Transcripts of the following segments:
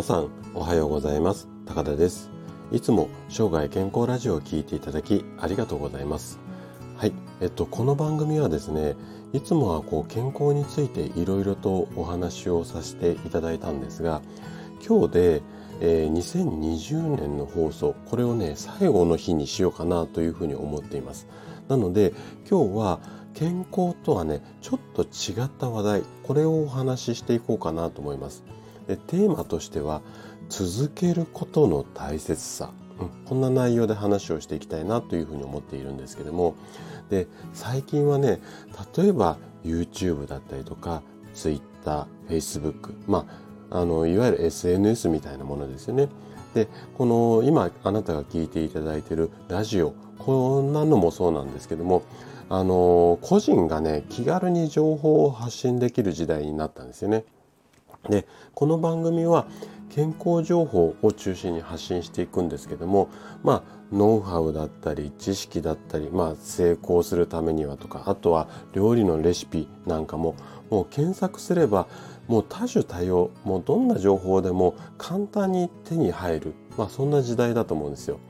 皆さんおはようございます。高田です。いつも生涯健康ラジオを聞いていただきありがとうございます。はい。えっとこの番組はですねいつもはこう健康についていろいろとお話をさせていただいたんですが今日で、えー、2020年の放送これをね最後の日にしようかなというふうに思っています。なので今日は健康とはねちょっと違った話題これをお話ししていこうかなと思います。でテーマとしては続けることの大切さ、うん、こんな内容で話をしていきたいなというふうに思っているんですけどもで最近はね例えば YouTube だったりとか Twitter、Facebook まああのいわゆる SNS みたいなものですよね。でこの今あなたが聞いていただいているラジオこんなのもそうなんですけどもあの個人がね気軽に情報を発信できる時代になったんですよね。でこの番組は健康情報を中心に発信していくんですけどもまあノウハウだったり知識だったり、まあ、成功するためにはとかあとは料理のレシピなんかももう検索すればもう多種多様もうどんな情報でも簡単に手に入る、まあ、そんな時代だと思うんですよ。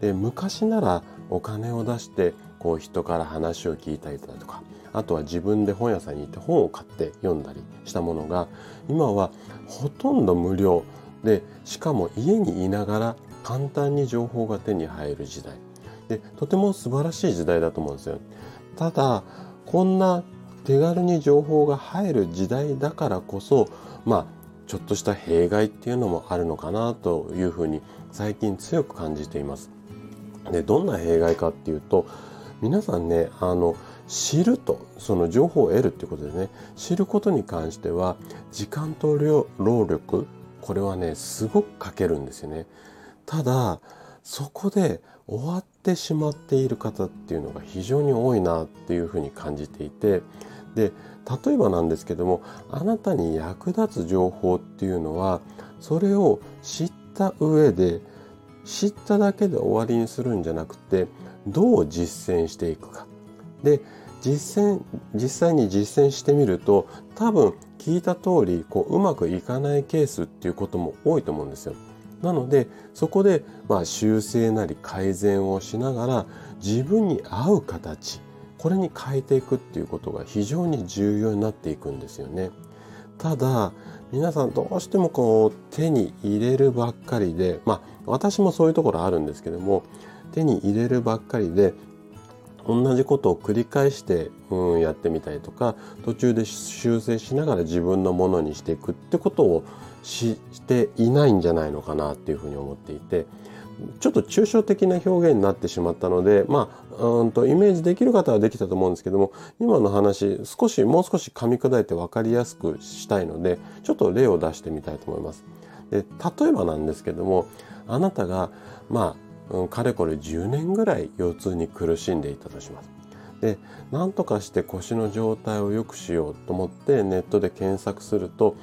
で昔ならお金を出してこう人から話を聞いたりだとかあとは自分で本屋さんに行って本を買って読んだりしたものが今はほとんど無料でしかも家にいながら簡単に情報が手に入る時代でとても素晴らしい時代だと思うんですよ。ただこんな手軽に情報が入る時代だからこそまあちょっとした弊害っていうのもあるのかなというふうに最近強く感じています。でどんな弊害かっていうと皆さんねあの知るとその情報を得るっていうことでね知ることに関しては時間と労力これはねすごくかけるんですよね。ただそこで終わってしまっている方っていうのが非常に多いなっていうふうに感じていてで例えばなんですけどもあなたに役立つ情報っていうのはそれを知った上で知っただけで終わりにするんじゃなくてどう実践していくか。で実践実際に実践してみると多分聞いた通りこううまくいかないケースっていうことも多いと思うんですよ。なのでそこでまあ修正なり改善をしながら自分に合う形これに変えていくっていうことが非常に重要になっていくんですよね。ただ皆さんどうしてもこう手に入れるばっかりでまあ私もそういうところあるんですけども手に入れるばっかりで同じことを繰り返して、うん、やってみたりとか途中で修正しながら自分のものにしていくってことをしていないんじゃないのかなっていうふうに思っていてちょっと抽象的な表現になってしまったのでまあうんとイメージできる方はできたと思うんですけども今の話少しもう少し噛み砕いて分かりやすくしたいのでちょっと例を出してみたいと思います。で例えばなんですけどもあなたがまあうん、かれこれ10年ぐらい腰痛に苦しんでいたとします。で何とかして腰の状態を良くしようと思ってネットで検索すると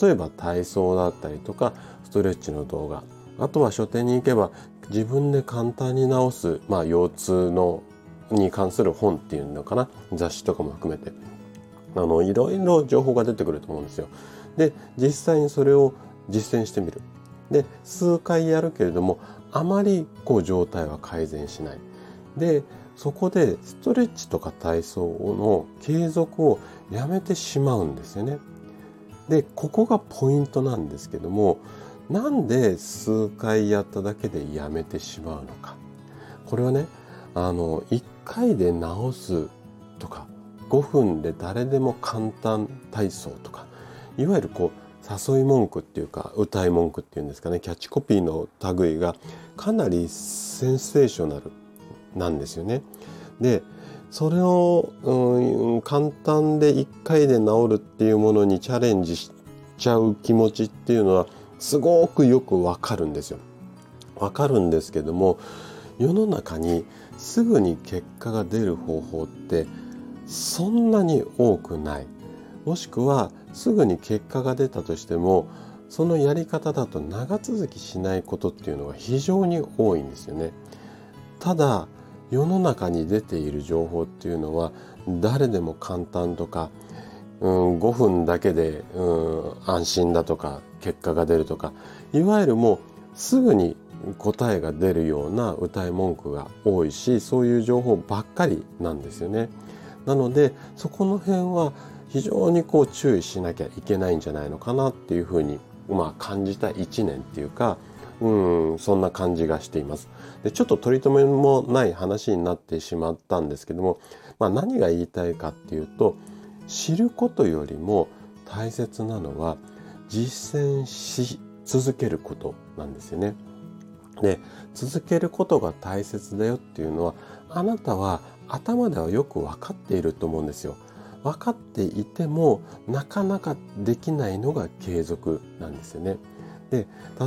例えば体操だったりとかストレッチの動画あとは書店に行けば自分で簡単に治す、まあ、腰痛のに関する本っていうのかな雑誌とかも含めてあのいろいろ情報が出てくると思うんですよ。で実際にそれを実践してみる。で数回やるけれどもあまりこう状態は改善しない。で、そこでストレッチとか体操の継続をやめてしまうんですよね。で、ここがポイントなんですけども、なんで数回やっただけでやめてしまうのか。これはね、あの、1回で治すとか、5分で誰でも簡単体操とか、いわゆるこう、誘い文句っていうか歌い文句っていうんですかねキャッチコピーの類がかなりセンセーショナルなんですよね。でそれを、うん、簡単で1回で治るっていうものにチャレンジしちゃう気持ちっていうのはすごくよくわかるんですよ。わかるんですけども世の中にすぐに結果が出る方法ってそんなに多くない。もしくはすぐに結果が出たとしてもそのやり方だと長続きしないことっていうのが非常に多いんですよね。ただ世の中に出ている情報っていうのは誰でも簡単とかうん、5分だけで、うん、安心だとか結果が出るとかいわゆるもうすぐに答えが出るような歌い文句が多いしそういう情報ばっかりなんですよね。なのでそこの辺は非常にこう注意しなきゃいけないんじゃないのかなっていうふうに、まあ、感じた1年っていうか、うん、そんな感じがしています。でちょっと取り留めもない話になってしまったんですけども、まあ、何が言いたいかっていうと知ることよりも大切なのは実践し続けることなんですよね。で続けることが大切だよっていうのはあなたは頭ではよく分かっていると思うんですよ。分かっていてもなかなかできないのが継続なんですよね。で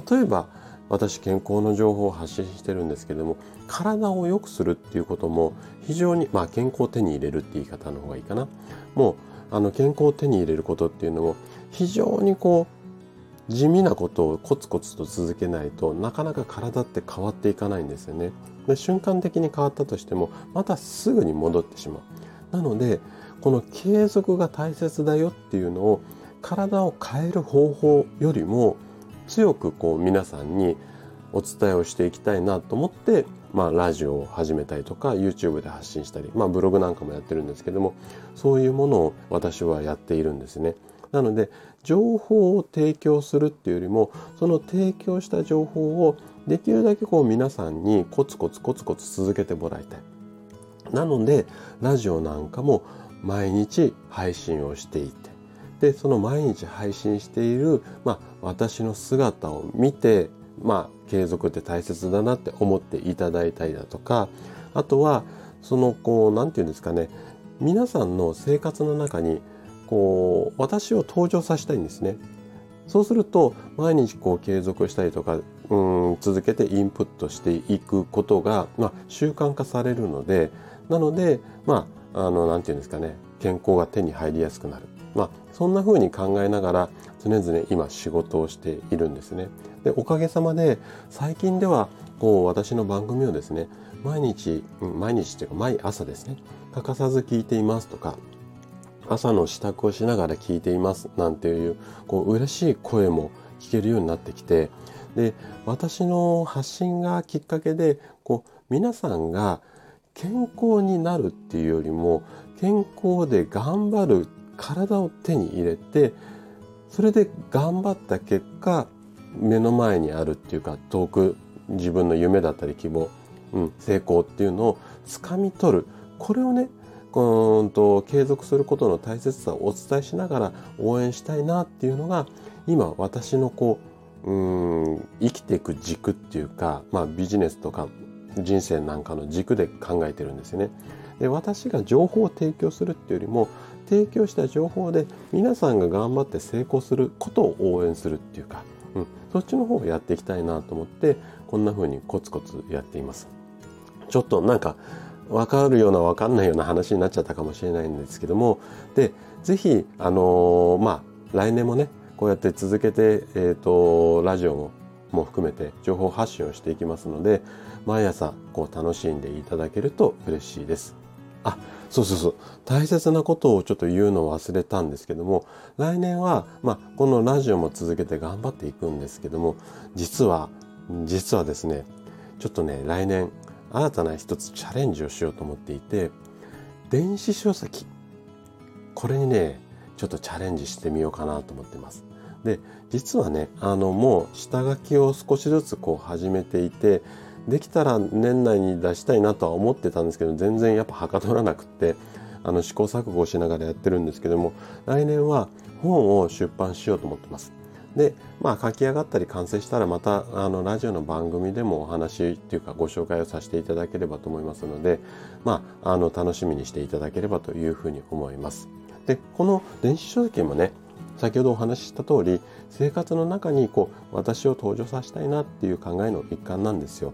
例えば私健康の情報を発信してるんですけども体を良くするっていうことも非常にまあ健康を手に入れるって言い方の方がいいかな。もうあの健康を手に入れることっていうのも非常にこう地味なことをコツコツと続けないとなかなか体って変わっていかないんですよね。で瞬間的に変わったとしてもまたすぐに戻ってしまう。なのでこの継続が大切だよっていうのを体を変える方法よりも強くこう皆さんにお伝えをしていきたいなと思って、まあ、ラジオを始めたりとか YouTube で発信したり、まあ、ブログなんかもやってるんですけどもそういうものを私はやっているんですね。なので情報を提供するっていうよりもその提供した情報をできるだけこう皆さんにコツコツコツコツ続けてもらいたい。なのでラジオなんかも毎日配信をしていてでその毎日配信している、まあ、私の姿を見て、まあ、継続って大切だなって思っていただいたりだとかあとはそのこう何て言うんですかね皆さんの生活の中にこう私を登場させたいんですね。そうすると毎日こう継続したりとかうん続けてインプットしていくことが、まあ、習慣化されるのでなのでまああの何て言うんですかね健康が手に入りやすくなるまあ、そんな風に考えながら常々今仕事をしているんですね。でおかげさまで最近ではこう私の番組をですね毎日毎日というか毎朝ですね欠かさず聞いていますとか朝の支度をしながら聞いていますなんていうこう嬉しい声も聞けるようになってきてで私の発信がきっかけでこう皆さんが健康になるっていうよりも健康で頑張る体を手に入れてそれで頑張った結果目の前にあるっていうか遠く自分の夢だったり希望、うん、成功っていうのを掴み取る。これをねうんと継続することの大切さをお伝えしながら応援したいなっていうのが今私のこううん生きていく軸っていうか、まあ、ビジネスとか人生なんかの軸で考えてるんですよね。で私が情報を提供するっていうよりも提供した情報で皆さんが頑張って成功することを応援するっていうか、うん、そっちの方をやっていきたいなと思ってこんな風にコツコツやっています。ちょっとなんか分かるような分かんないような話になっちゃったかもしれないんですけどもで是非あのー、まあ来年もねこうやって続けて、えーと、ラジオもも含めて情報発信をしていきますので毎朝こう楽しんでいただけると嬉しいです。あそうそうそう大切なことをちょっと言うのを忘れたんですけども来年は、まあ、このラジオも続けて頑張っていくんですけども実は実はですねちょっとね来年新たな一つチャレンジをしようと思っていて電子書籍これにねちょっとチャレンジしてみようかなと思ってます。で実はねあのもう下書きを少しずつこう始めていてできたら年内に出したいなとは思ってたんですけど全然やっぱはかどらなくってあの試行錯誤しながらやってるんですけども来年は本を出版しようと思ってます。でまあ書き上がったり完成したらまたあのラジオの番組でもお話っていうかご紹介をさせていただければと思いますのでまああの楽しみにしていただければというふうに思います。でこの電子書籍もね先ほどお話しした通り生活の中にこう私を登場させたいなっていう考えの一環なんですよ。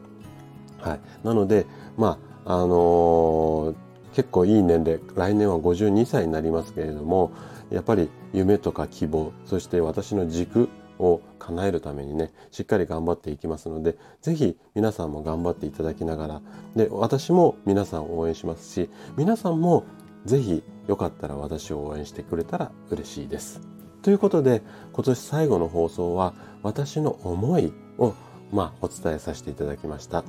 はい、なのでまああのー、結構いい年齢来年は52歳になりますけれどもやっぱり夢とか希望そして私の軸を叶えるためにねしっかり頑張っていきますので是非皆さんも頑張っていただきながらで私も皆さんを応援しますし皆さんも是非よかったら私を応援してくれたら嬉しいです。ということで、今年最後の放送は私の思いを、まあ、お伝えさせていただきました。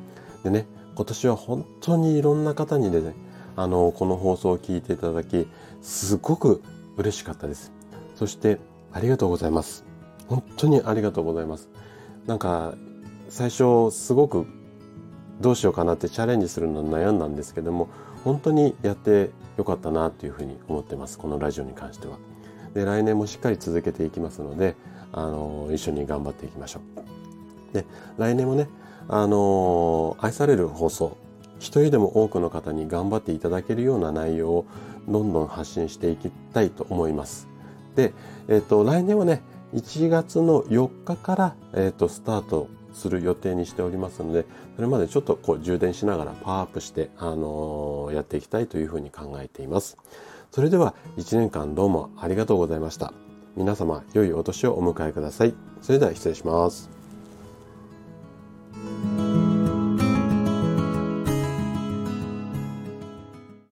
でね、今年は本当にいろんな方にね、あの、この放送を聞いていただき、すごく嬉しかったです。そして、ありがとうございます。本当にありがとうございます。なんか、最初、すごくどうしようかなってチャレンジするの悩んだんですけども、本当にやってよかったなというふうに思ってます。このラジオに関しては。で、来年もしっかり続けていきますので、あの、一緒に頑張っていきましょう。で、来年もね、あの、愛される放送、一人でも多くの方に頑張っていただけるような内容をどんどん発信していきたいと思います。で、えっ、と、来年はね、1月の4日から、えっ、と、スタートする予定にしておりますので、それまでちょっとこう充電しながらパワーアップして、あのー、やっていきたいというふうに考えています。それでは1年間どうもありがとうございました。皆様、良いお年をお迎えください。それでは失礼します。